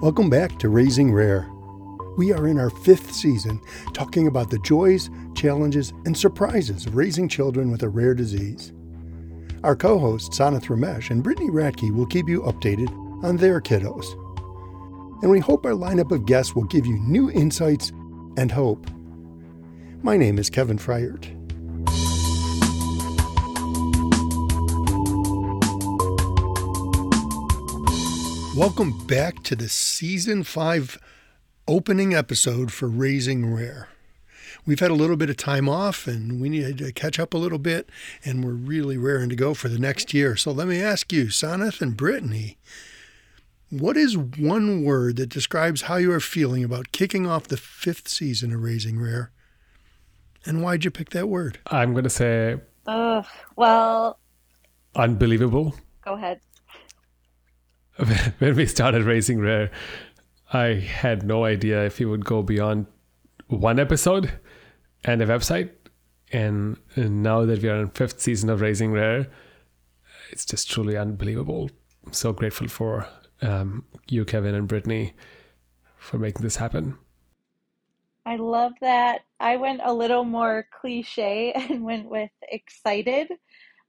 Welcome back to Raising Rare. We are in our fifth season talking about the joys, challenges, and surprises of raising children with a rare disease. Our co hosts, Sanath Ramesh and Brittany Ratke, will keep you updated on their kiddos. And we hope our lineup of guests will give you new insights and hope. My name is Kevin Freiert. Welcome back to the season five opening episode for Raising Rare. We've had a little bit of time off and we needed to catch up a little bit, and we're really raring to go for the next year. So let me ask you, Sanath and Brittany, what is one word that describes how you are feeling about kicking off the fifth season of Raising Rare? And why'd you pick that word? I'm going to say. Uh, well. Unbelievable. Go ahead. when we started Raising Rare, I had no idea if we would go beyond one episode and a website. And, and now that we are in fifth season of Raising Rare, it's just truly unbelievable. I'm so grateful for um, you, Kevin, and Brittany for making this happen. I love that. I went a little more cliche and went with excited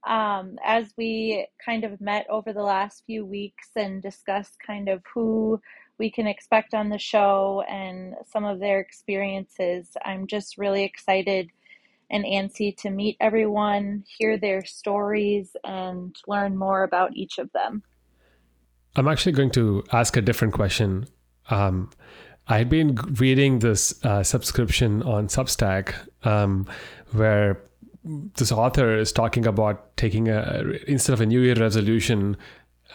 um, as we kind of met over the last few weeks and discussed kind of who we can expect on the show and some of their experiences, I'm just really excited and antsy to meet everyone, hear their stories, and learn more about each of them. I'm actually going to ask a different question. Um, I had been reading this uh, subscription on Substack um, where this author is talking about taking a instead of a new year resolution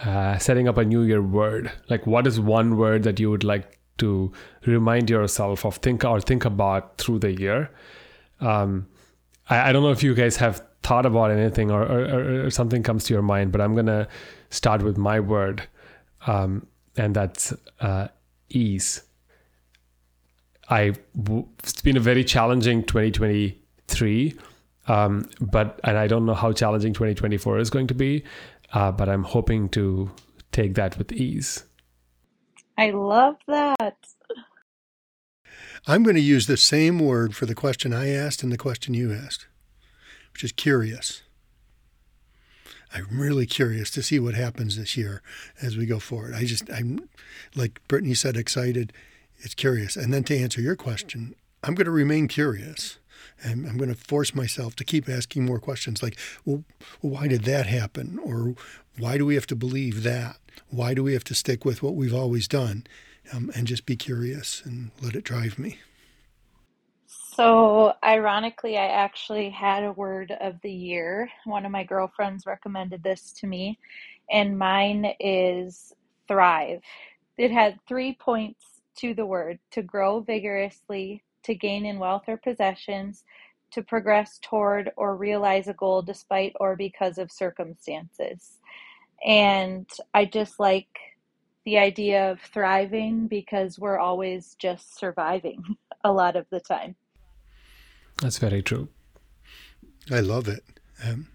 uh, setting up a new year word. Like what is one word that you would like to remind yourself of think or think about through the year? Um, I, I, don't know if you guys have thought about anything or, or, or, something comes to your mind but i'm gonna start with my word um, and that's uh, ease. I it's been a very challenging 2023 um, but and I don't know how challenging 2024 is going to be, uh, but I'm hoping to take that with ease. I love that. I'm going to use the same word for the question I asked and the question you asked, which is curious. I'm really curious to see what happens this year as we go forward. I just, I'm, like Brittany said, excited. It's curious. And then to answer your question, I'm going to remain curious. And I'm going to force myself to keep asking more questions like, well, why did that happen? Or why do we have to believe that? Why do we have to stick with what we've always done? Um, and just be curious and let it drive me. So, ironically, I actually had a word of the year. One of my girlfriends recommended this to me, and mine is thrive. It had three points to the word to grow vigorously, to gain in wealth or possessions, to progress toward or realize a goal despite or because of circumstances. And I just like the idea of thriving because we're always just surviving a lot of the time. That's very true. I love it. Um,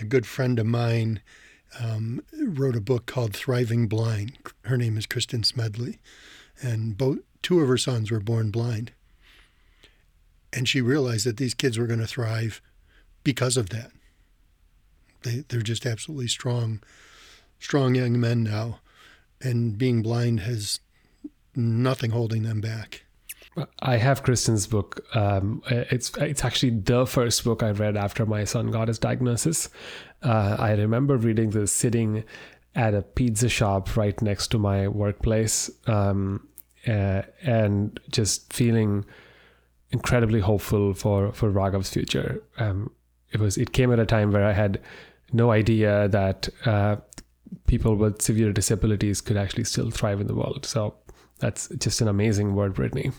a good friend of mine um, wrote a book called Thriving Blind. Her name is Kristin Smedley and both two of her sons were born blind. And she realized that these kids were going to thrive because of that. They they're just absolutely strong, strong young men now, and being blind has nothing holding them back. I have Kristin's book. Um, it's it's actually the first book I read after my son got his diagnosis. Uh, I remember reading this sitting at a pizza shop right next to my workplace, um, uh, and just feeling incredibly hopeful for for Raghav's future. Um, it was it came at a time where I had no idea that uh, people with severe disabilities could actually still thrive in the world. So that's just an amazing word, Brittany.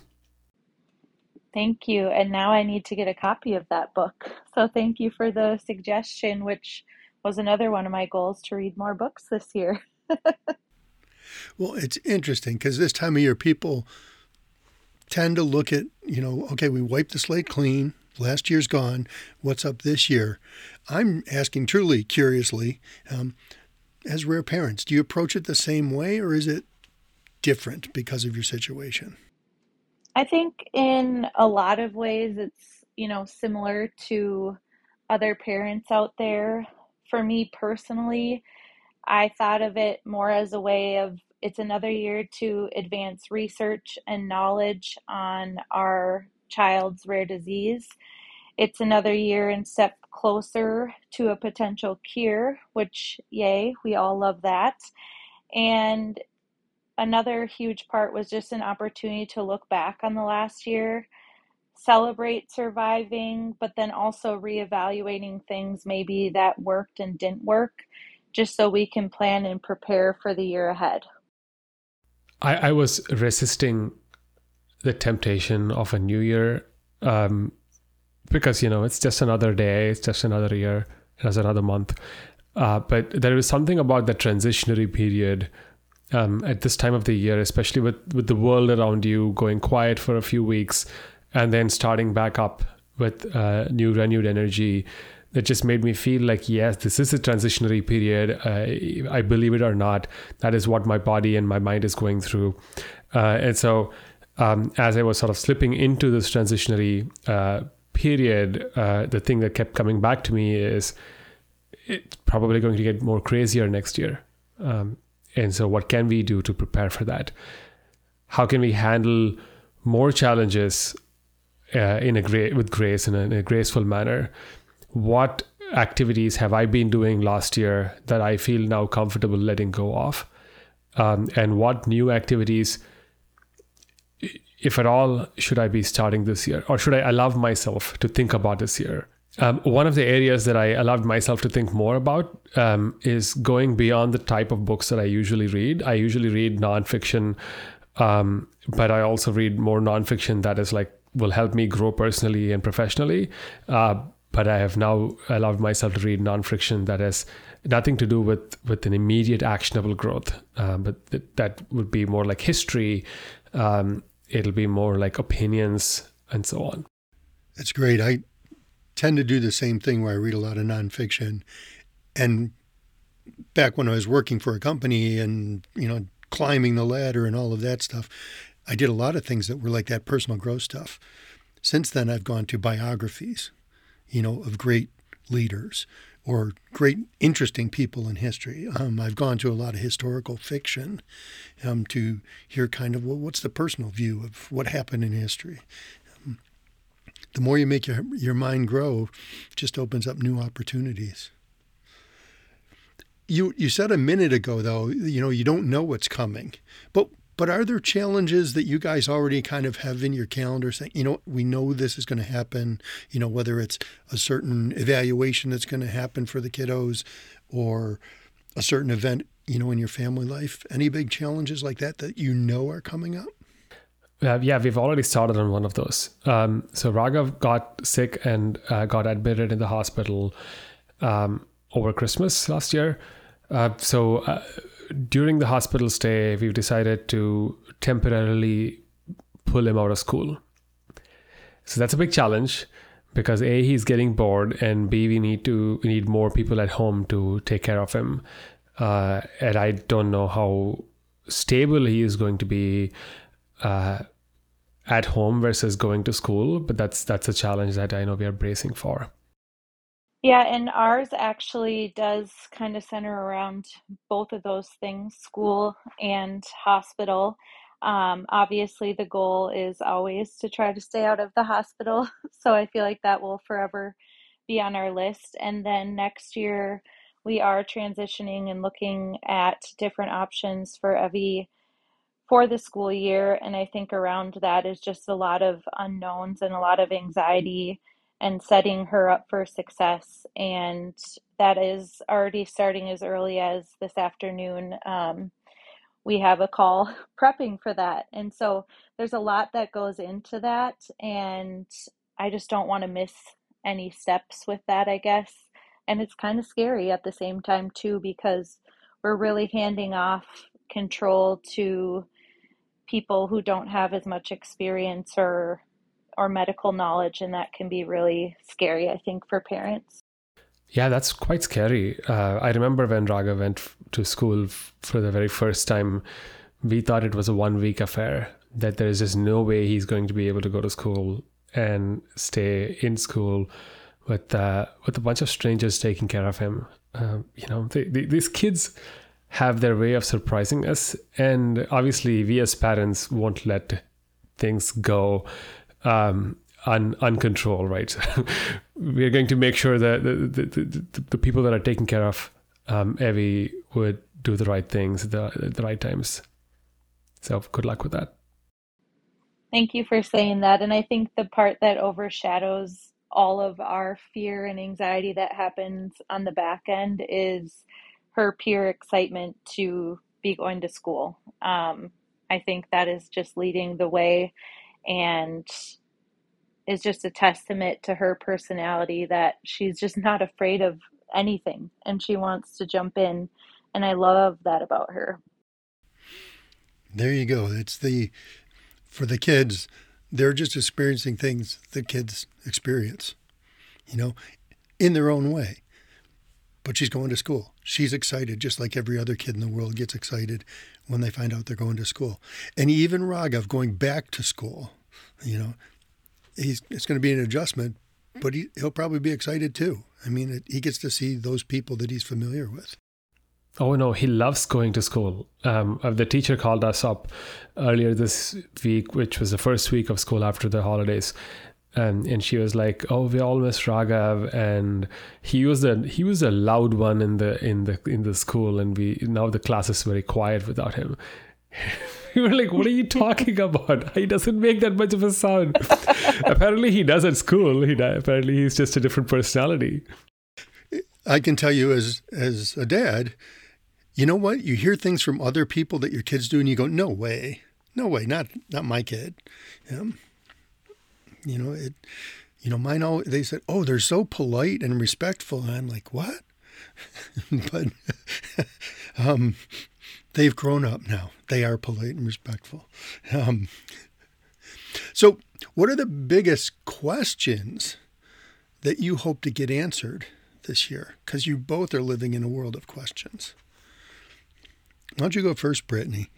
Thank you. And now I need to get a copy of that book. So thank you for the suggestion, which was another one of my goals to read more books this year. Well, it's interesting because this time of year, people tend to look at, you know, okay, we wiped the slate clean. Last year's gone. What's up this year? I'm asking truly curiously, um, as rare parents? Do you approach it the same way or is it different because of your situation? I think in a lot of ways it's, you know, similar to other parents out there. For me personally, I thought of it more as a way of it's another year to advance research and knowledge on our child's rare disease. It's another year and step closer to a potential cure, which, yay, we all love that. And another huge part was just an opportunity to look back on the last year, celebrate surviving, but then also reevaluating things maybe that worked and didn't work, just so we can plan and prepare for the year ahead. I, I was resisting the temptation of a new year um, because, you know, it's just another day, it's just another year, it's another month. Uh, but there is something about the transitionary period um, at this time of the year, especially with, with the world around you going quiet for a few weeks and then starting back up with uh, new renewed energy that just made me feel like yes this is a transitionary period. I believe it or not that is what my body and my mind is going through. Uh, and so um, as i was sort of slipping into this transitionary uh, period uh, the thing that kept coming back to me is it's probably going to get more crazier next year. Um, and so, what can we do to prepare for that? How can we handle more challenges uh, in a gra- with grace in a, in a graceful manner? What activities have I been doing last year that I feel now comfortable letting go of? Um, and what new activities, if at all, should I be starting this year? Or should I allow myself to think about this year? Um, one of the areas that I allowed myself to think more about um, is going beyond the type of books that I usually read. I usually read nonfiction, um, but I also read more nonfiction that is like will help me grow personally and professionally. Uh, but I have now allowed myself to read nonfiction that has nothing to do with with an immediate actionable growth, uh, but th- that would be more like history. Um, it'll be more like opinions and so on. That's great. I tend to do the same thing where I read a lot of nonfiction. And back when I was working for a company and, you know, climbing the ladder and all of that stuff, I did a lot of things that were like that personal growth stuff. Since then, I've gone to biographies, you know, of great leaders or great interesting people in history. Um, I've gone to a lot of historical fiction um, to hear kind of well, what's the personal view of what happened in history the more you make your, your mind grow, just opens up new opportunities. You you said a minute ago though, you know, you don't know what's coming. But but are there challenges that you guys already kind of have in your calendar saying, you know, we know this is going to happen, you know, whether it's a certain evaluation that's going to happen for the kiddos or a certain event, you know, in your family life? Any big challenges like that that you know are coming up? Uh, yeah, we've already started on one of those. Um, so Raghav got sick and uh, got admitted in the hospital um, over Christmas last year. Uh, so uh, during the hospital stay, we've decided to temporarily pull him out of school. So that's a big challenge because a he's getting bored and b we need to we need more people at home to take care of him. Uh, and I don't know how stable he is going to be uh, at home versus going to school but that's that's a challenge that i know we are bracing for yeah and ours actually does kind of center around both of those things school and hospital um, obviously the goal is always to try to stay out of the hospital so i feel like that will forever be on our list and then next year we are transitioning and looking at different options for evie for the school year. And I think around that is just a lot of unknowns and a lot of anxiety and setting her up for success. And that is already starting as early as this afternoon. Um, we have a call prepping for that. And so there's a lot that goes into that. And I just don't want to miss any steps with that, I guess. And it's kind of scary at the same time, too, because we're really handing off control to people who don't have as much experience or or medical knowledge and that can be really scary i think for parents Yeah, that's quite scary. Uh, I remember when Raga went f- to school f- for the very first time, we thought it was a one week affair, that there is just no way he's going to be able to go to school and stay in school with uh, with a bunch of strangers taking care of him. Um, you know, these kids have their way of surprising us, and obviously, we as parents won't let things go um, un, uncontrolled, right? We're going to make sure that the, the, the, the, people that are taking care of um, Evie would do the right things at the, the right times. So good luck with that. Thank you for saying that. And I think the part that overshadows all of our fear and anxiety that happens on the back end is her pure excitement to be going to school. Um, I think that is just leading the way and is just a testament to her personality that she's just not afraid of anything and she wants to jump in. And I love that about her. There you go. It's the, for the kids, they're just experiencing things the kids experience, you know, in their own way. But she's going to school. She's excited, just like every other kid in the world gets excited when they find out they're going to school. And even Raghav going back to school, you know, he's it's going to be an adjustment, but he, he'll probably be excited too. I mean, it, he gets to see those people that he's familiar with. Oh no, he loves going to school. Um, uh, the teacher called us up earlier this week, which was the first week of school after the holidays, and and she was like, "Oh, we all miss Raghav," and he was a he was a loud one in the in the in the school, and we now the class is very quiet without him. we were like, "What are you talking about? He doesn't make that much of a sound." apparently, he does at school. He apparently he's just a different personality. I can tell you as as a dad, you know what? You hear things from other people that your kids do, and you go, "No way, no way, not not my kid." Yeah. You know it. You know mine. All they said, "Oh, they're so polite and respectful," and I'm like, "What?" but um, they've grown up now. They are polite and respectful. Um, so, what are the biggest questions that you hope to get answered this year? Because you both are living in a world of questions. Why don't you go first, Brittany?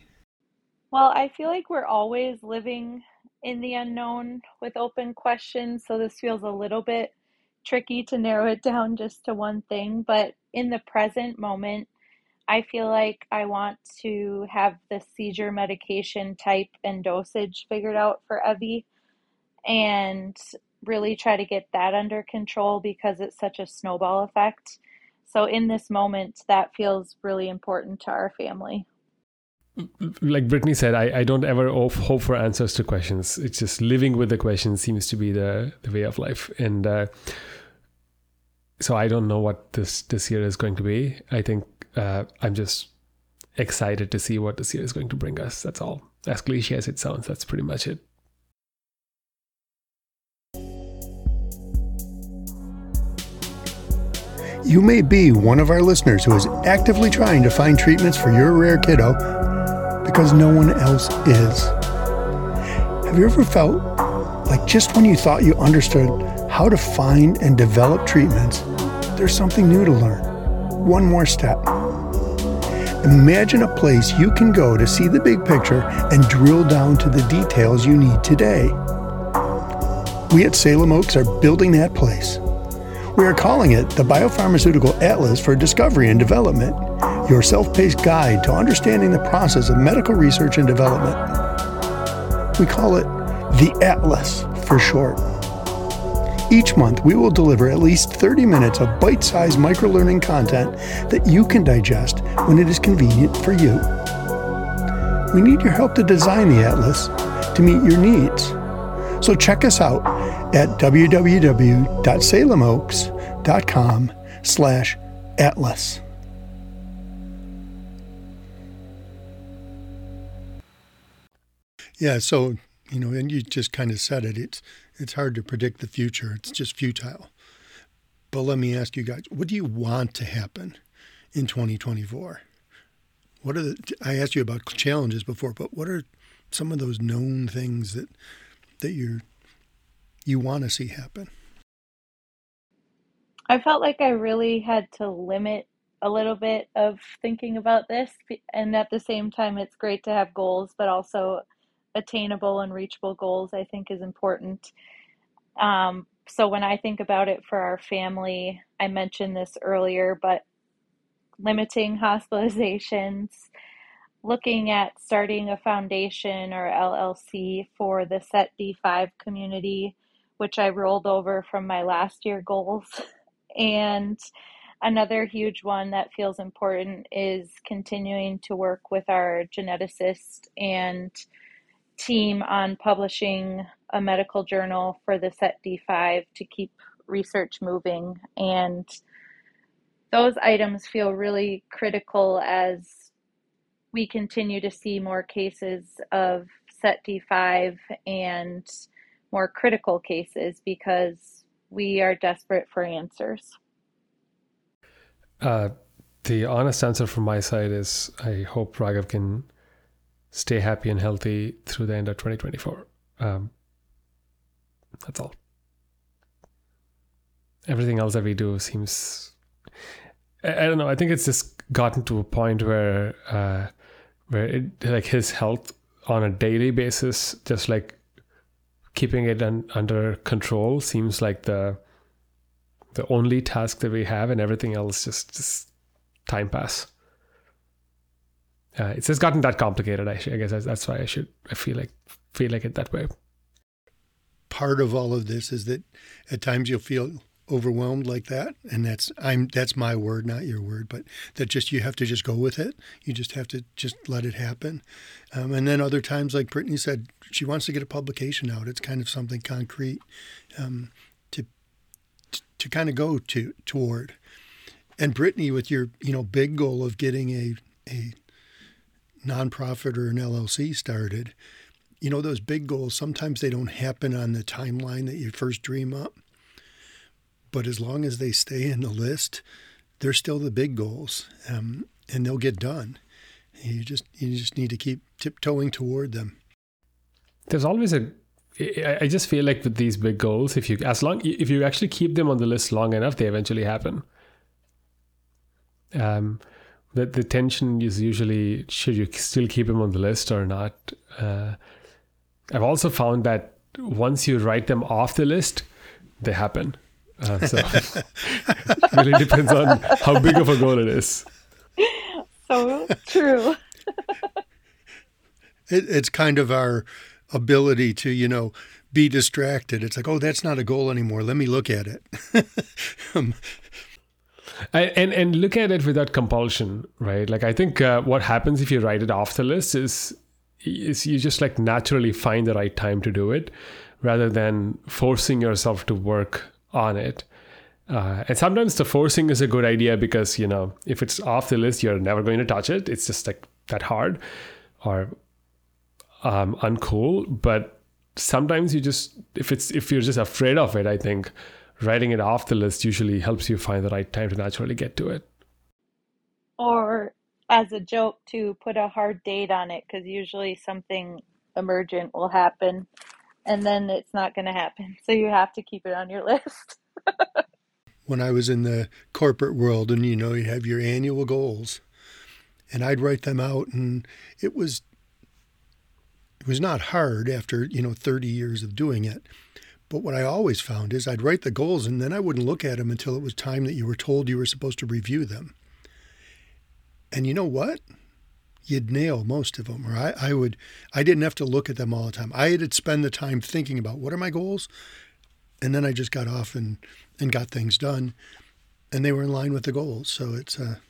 Well, I feel like we're always living in the unknown with open questions, so this feels a little bit tricky to narrow it down just to one thing. But in the present moment, I feel like I want to have the seizure medication type and dosage figured out for Evie and really try to get that under control because it's such a snowball effect. So, in this moment, that feels really important to our family. Like Brittany said, I, I don't ever hope for answers to questions. It's just living with the question seems to be the, the way of life. And uh, so I don't know what this, this year is going to be. I think uh, I'm just excited to see what this year is going to bring us. That's all. As cliche as it sounds, that's pretty much it. You may be one of our listeners who is actively trying to find treatments for your rare kiddo because no one else is. Have you ever felt like just when you thought you understood how to find and develop treatments, there's something new to learn? One more step. Imagine a place you can go to see the big picture and drill down to the details you need today. We at Salem Oaks are building that place. We are calling it the Biopharmaceutical Atlas for Discovery and Development, your self paced guide to understanding the process of medical research and development. We call it the Atlas for short. Each month, we will deliver at least 30 minutes of bite sized micro learning content that you can digest when it is convenient for you. We need your help to design the Atlas to meet your needs. So check us out at www.salemoaks.com slash atlas. Yeah, so, you know, and you just kind of said it. It's it's hard to predict the future. It's just futile. But let me ask you guys, what do you want to happen in 2024? What are the I asked you about challenges before, but what are some of those known things that that you're you want to see happen? I felt like I really had to limit a little bit of thinking about this. And at the same time, it's great to have goals, but also attainable and reachable goals, I think, is important. Um, so when I think about it for our family, I mentioned this earlier, but limiting hospitalizations, looking at starting a foundation or LLC for the SET D5 community, which I rolled over from my last year goals. And another huge one that feels important is continuing to work with our geneticist and team on publishing a medical journal for the SET D5 to keep research moving. And those items feel really critical as we continue to see more cases of SET D5 and more critical cases because we are desperate for answers. Uh, the honest answer from my side is I hope Raghav can stay happy and healthy through the end of 2024. Um, that's all. Everything else that we do seems. I, I don't know. I think it's just gotten to a point where, uh, where it, like his health on a daily basis, just like keeping it un, under control, seems like the the only task that we have, and everything else just just time pass. Uh, it's just gotten that complicated. I, I guess that's why I should. I feel like feel like it that way part of all of this is that at times you'll feel overwhelmed like that and that's i'm that's my word not your word but that just you have to just go with it you just have to just let it happen um, and then other times like brittany said she wants to get a publication out it's kind of something concrete um, to, to to kind of go to toward and brittany with your you know big goal of getting a a nonprofit or an llc started you know, those big goals, sometimes they don't happen on the timeline that you first dream up. But as long as they stay in the list, they're still the big goals, um, and they'll get done. You just you just need to keep tiptoeing toward them. There's always a. I just feel like with these big goals, if you as long if you actually keep them on the list long enough, they eventually happen. Um, the the tension is usually should you still keep them on the list or not. Uh, I've also found that once you write them off the list, they happen. Uh, so it really depends on how big of a goal it is. So true. it, it's kind of our ability to, you know, be distracted. It's like, oh, that's not a goal anymore. Let me look at it. um, and and look at it without compulsion, right? Like I think uh, what happens if you write it off the list is is you just like naturally find the right time to do it rather than forcing yourself to work on it. Uh, and sometimes the forcing is a good idea because, you know, if it's off the list, you're never going to touch it. It's just like that hard or um, uncool. But sometimes you just, if it's, if you're just afraid of it, I think writing it off the list usually helps you find the right time to naturally get to it. Or as a joke to put a hard date on it because usually something emergent will happen and then it's not going to happen. So you have to keep it on your list. when I was in the corporate world and you know you have your annual goals and I'd write them out and it was it was not hard after, you know, 30 years of doing it. But what I always found is I'd write the goals and then I wouldn't look at them until it was time that you were told you were supposed to review them. And you know what? You'd nail most of them. Or I, I would, I didn't have to look at them all the time. I had to spend the time thinking about what are my goals, and then I just got off and and got things done, and they were in line with the goals. So it's a,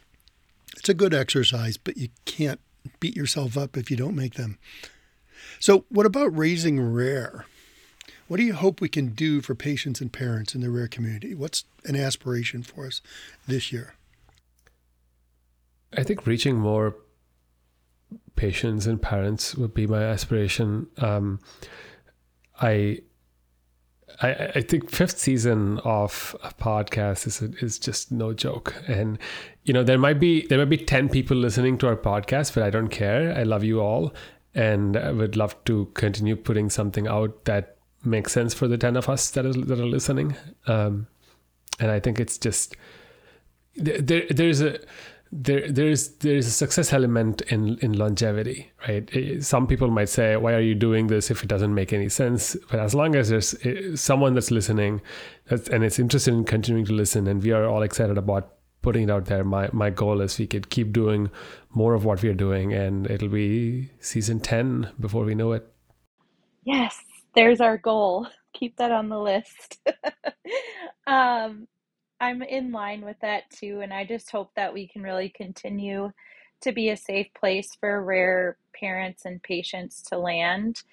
it's a good exercise, but you can't beat yourself up if you don't make them. So what about raising rare? What do you hope we can do for patients and parents in the rare community? What's an aspiration for us this year? I think reaching more patients and parents would be my aspiration. Um, I, I, I think fifth season of a podcast is is just no joke, and you know there might be there might be ten people listening to our podcast, but I don't care. I love you all, and I would love to continue putting something out that makes sense for the ten of us that is that are listening. Um, and I think it's just there. There's a there there's there's a success element in in longevity right some people might say why are you doing this if it doesn't make any sense but as long as there's eh, someone that's listening that's, and it's interested in continuing to listen and we are all excited about putting it out there my my goal is we could keep doing more of what we're doing and it'll be season 10 before we know it yes there's our goal. Keep that on the list. Um I'm in line with that too, and I just hope that we can really continue to be a safe place for rare parents and patients to land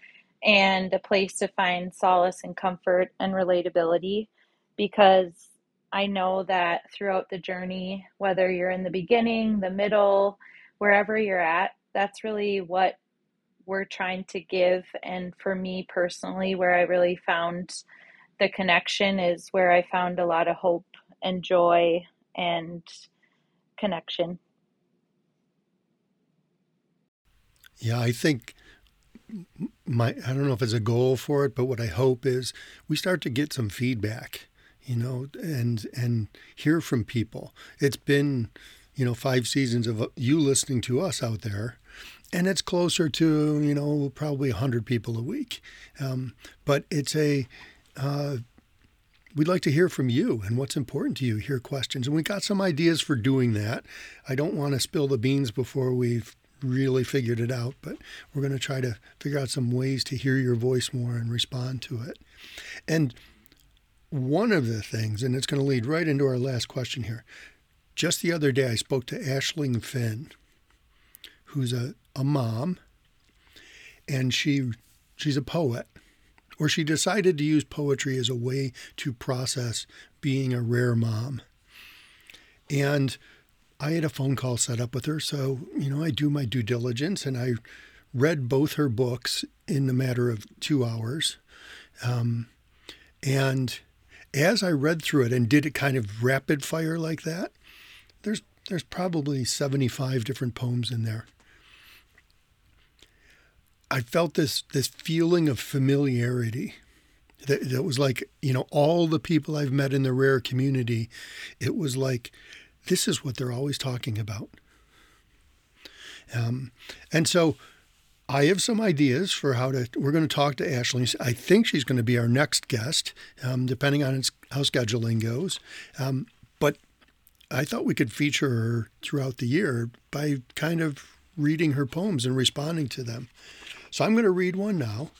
and a place to find solace and comfort and relatability because I know that throughout the journey, whether you're in the beginning, the middle, wherever you're at, that's really what we're trying to give. And for me personally, where I really found the connection is where I found a lot of hope and joy and connection. Yeah, I think my I don't know if it's a goal for it, but what I hope is we start to get some feedback, you know, and and hear from people. It's been, you know, five seasons of you listening to us out there, and it's closer to you know probably hundred people a week, um, but it's a uh, we'd like to hear from you and what's important to you, hear questions. And we got some ideas for doing that. I don't want to spill the beans before we've really figured it out, but we're going to try to figure out some ways to hear your voice more and respond to it. And one of the things, and it's going to lead right into our last question here. Just the other day, I spoke to Ashling Finn, who's a, a mom, and she she's a poet or she decided to use poetry as a way to process being a rare mom. And I had a phone call set up with her, so you know I do my due diligence, and I read both her books in the matter of two hours. Um, and as I read through it and did it kind of rapid fire like that, there's there's probably 75 different poems in there. I felt this this feeling of familiarity. That, that was like you know all the people I've met in the rare community. It was like this is what they're always talking about. Um, and so I have some ideas for how to. We're going to talk to Ashley. I think she's going to be our next guest, um, depending on how scheduling goes. Um, I thought we could feature her throughout the year by kind of reading her poems and responding to them. So I'm going to read one now.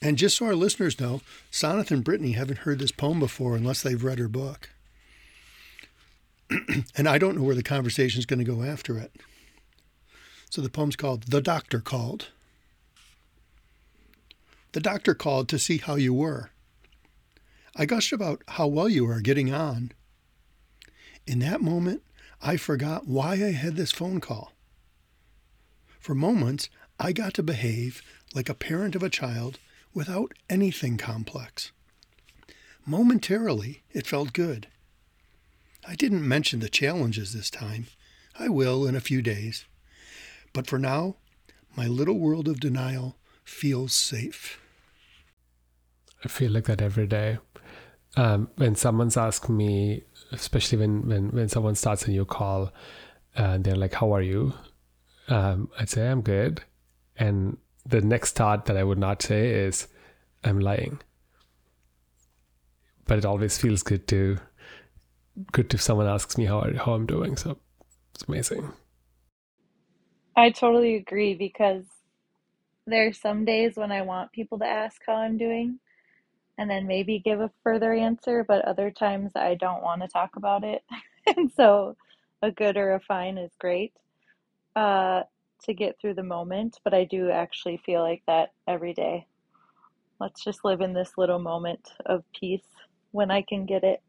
And just so our listeners know, Sanath and Brittany haven't heard this poem before unless they've read her book. and I don't know where the conversation is going to go after it. So the poem's called The Doctor Called. The doctor called to see how you were. I gushed about how well you are getting on. In that moment, I forgot why I had this phone call. For moments, I got to behave like a parent of a child without anything complex. Momentarily, it felt good. I didn't mention the challenges this time. I will in a few days. But for now, my little world of denial feels safe. I feel like that every day. Um, when someone's asked me, especially when, when, when someone starts a new call, and uh, they're like, How are you? Um, I'd say, I'm good. And the next thought that I would not say is, I'm lying. But it always feels good to good if someone asks me how how I'm doing. So it's amazing. I totally agree because there are some days when I want people to ask how I'm doing and then maybe give a further answer, but other times I don't want to talk about it. and so a good or a fine is great. Uh, to get through the moment, but I do actually feel like that every day. Let's just live in this little moment of peace when I can get it.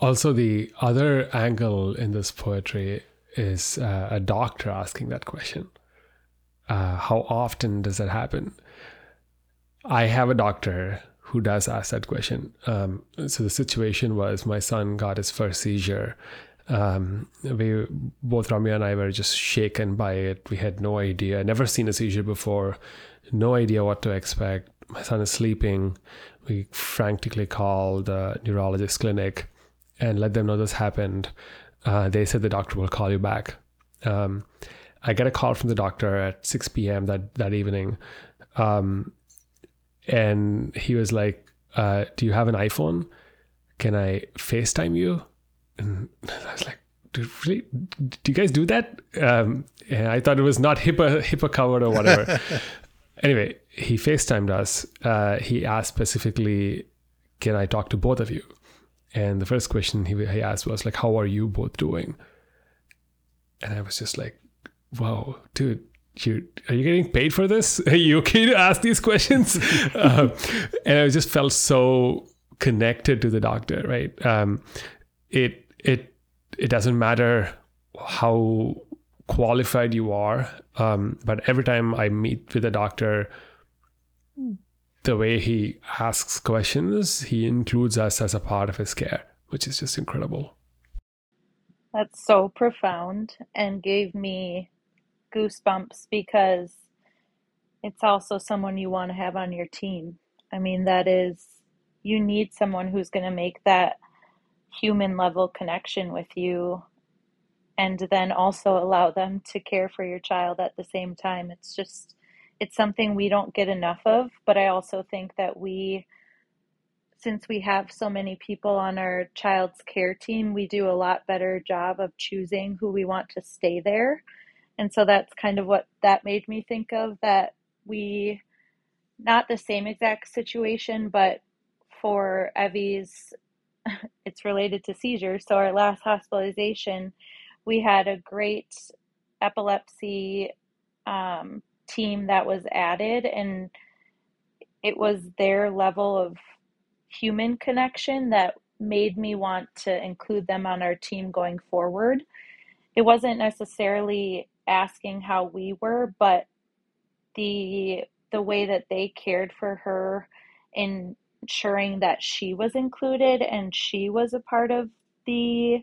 Also, the other angle in this poetry is uh, a doctor asking that question. Uh, how often does that happen? I have a doctor who does ask that question. Um, so the situation was my son got his first seizure um, we both Ramya and I were just shaken by it. We had no idea, never seen a seizure before, no idea what to expect. My son is sleeping. We frantically called the neurologist clinic. and let them know this happened. Uh, they said the doctor will call you back. Um, I get a call from the doctor at 6 p.m. that that evening, um, and he was like, uh, "Do you have an iPhone? Can I FaceTime you?" And I was like, "Do, really, do you guys do that?" Um, and I thought it was not HIPAA HIPAA covered or whatever. anyway, he FaceTimed us. Uh, he asked specifically, "Can I talk to both of you?" And the first question he, he asked was like, "How are you both doing?" And I was just like, "Whoa, dude, you are you getting paid for this? Are you okay to ask these questions?" um, and I just felt so connected to the doctor. Right? Um, it it it doesn't matter how qualified you are, um, but every time I meet with a doctor the way he asks questions, he includes us as a part of his care, which is just incredible. That's so profound and gave me goosebumps because it's also someone you want to have on your team. I mean, that is, you need someone who's going to make that human level connection with you and then also allow them to care for your child at the same time. It's just, it's something we don't get enough of, but I also think that we since we have so many people on our child's care team, we do a lot better job of choosing who we want to stay there. And so that's kind of what that made me think of that we not the same exact situation, but for Evie's it's related to seizures. So our last hospitalization, we had a great epilepsy um, team that was added and it was their level of human connection that made me want to include them on our team going forward. It wasn't necessarily asking how we were, but the the way that they cared for her in ensuring that she was included and she was a part of the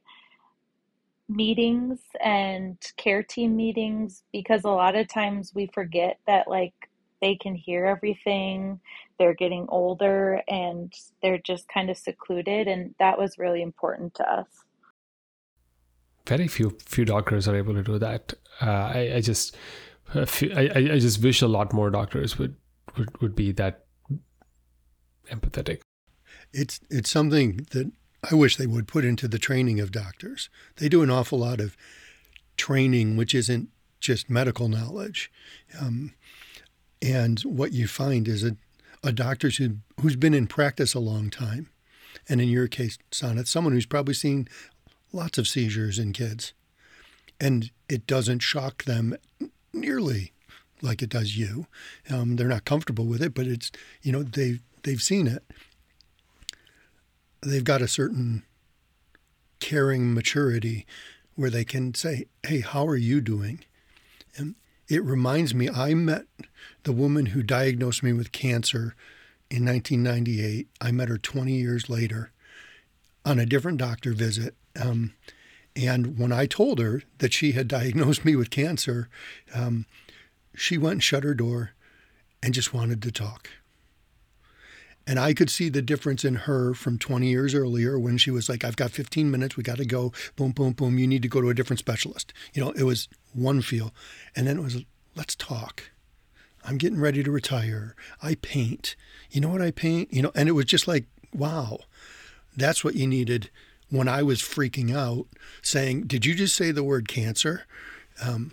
meetings and care team meetings because a lot of times we forget that like they can hear everything they're getting older and they're just kind of secluded and that was really important to us. Very few few doctors are able to do that uh, I, I just I, I just wish a lot more doctors would would, would be that empathetic it's it's something that I wish they would put into the training of doctors. They do an awful lot of training, which isn't just medical knowledge. Um, and what you find is a, a doctor who, who's been in practice a long time, and in your case, Sanath, someone who's probably seen lots of seizures in kids, and it doesn't shock them nearly like it does you. Um, they're not comfortable with it, but it's you know they they've seen it, they've got a certain caring maturity where they can say, Hey, how are you doing? And it reminds me, I met the woman who diagnosed me with cancer in 1998. I met her 20 years later on a different doctor visit. Um, and when I told her that she had diagnosed me with cancer, um, she went and shut her door and just wanted to talk. And I could see the difference in her from 20 years earlier when she was like, I've got 15 minutes, we got to go, boom, boom, boom, you need to go to a different specialist. You know, it was one feel. And then it was, let's talk. I'm getting ready to retire. I paint. You know what I paint? You know, and it was just like, wow, that's what you needed when I was freaking out saying, Did you just say the word cancer? Um,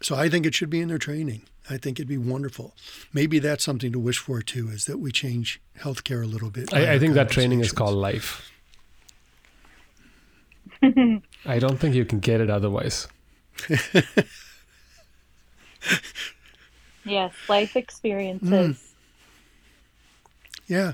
so I think it should be in their training. I think it'd be wonderful. Maybe that's something to wish for too, is that we change healthcare a little bit. I, I think that training is called life. I don't think you can get it otherwise. yes, life experiences. Mm. Yeah,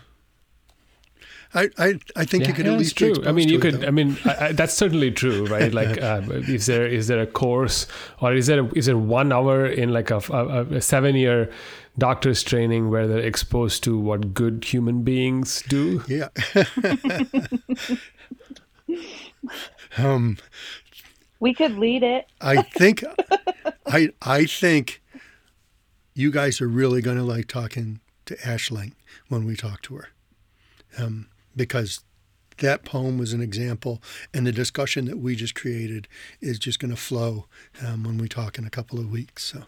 I, I, I think yeah, you could yeah, at least. true. I mean, you could. Though. I mean, I, I, that's certainly true, right? Like, um, is there is there a course, or is there a, is there one hour in like a, a, a seven year doctor's training where they're exposed to what good human beings do? Yeah. um, we could lead it. I think, I I think, you guys are really going to like talking to Ashling when we talk to her. Um, because that poem was an example, and the discussion that we just created is just going to flow um, when we talk in a couple of weeks. So.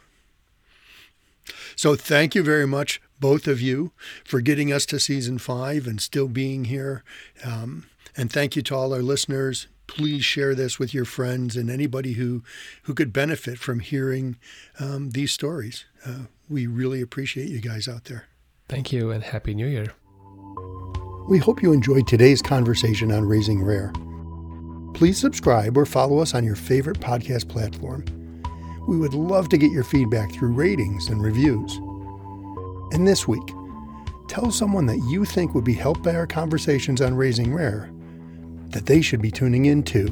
So, thank you very much, both of you, for getting us to season five and still being here. Um, and thank you to all our listeners. Please share this with your friends and anybody who, who could benefit from hearing um, these stories. Uh, we really appreciate you guys out there. Thank you and Happy New Year. We hope you enjoyed today's conversation on Raising Rare. Please subscribe or follow us on your favorite podcast platform. We would love to get your feedback through ratings and reviews. And this week, tell someone that you think would be helped by our conversations on Raising Rare that they should be tuning in too.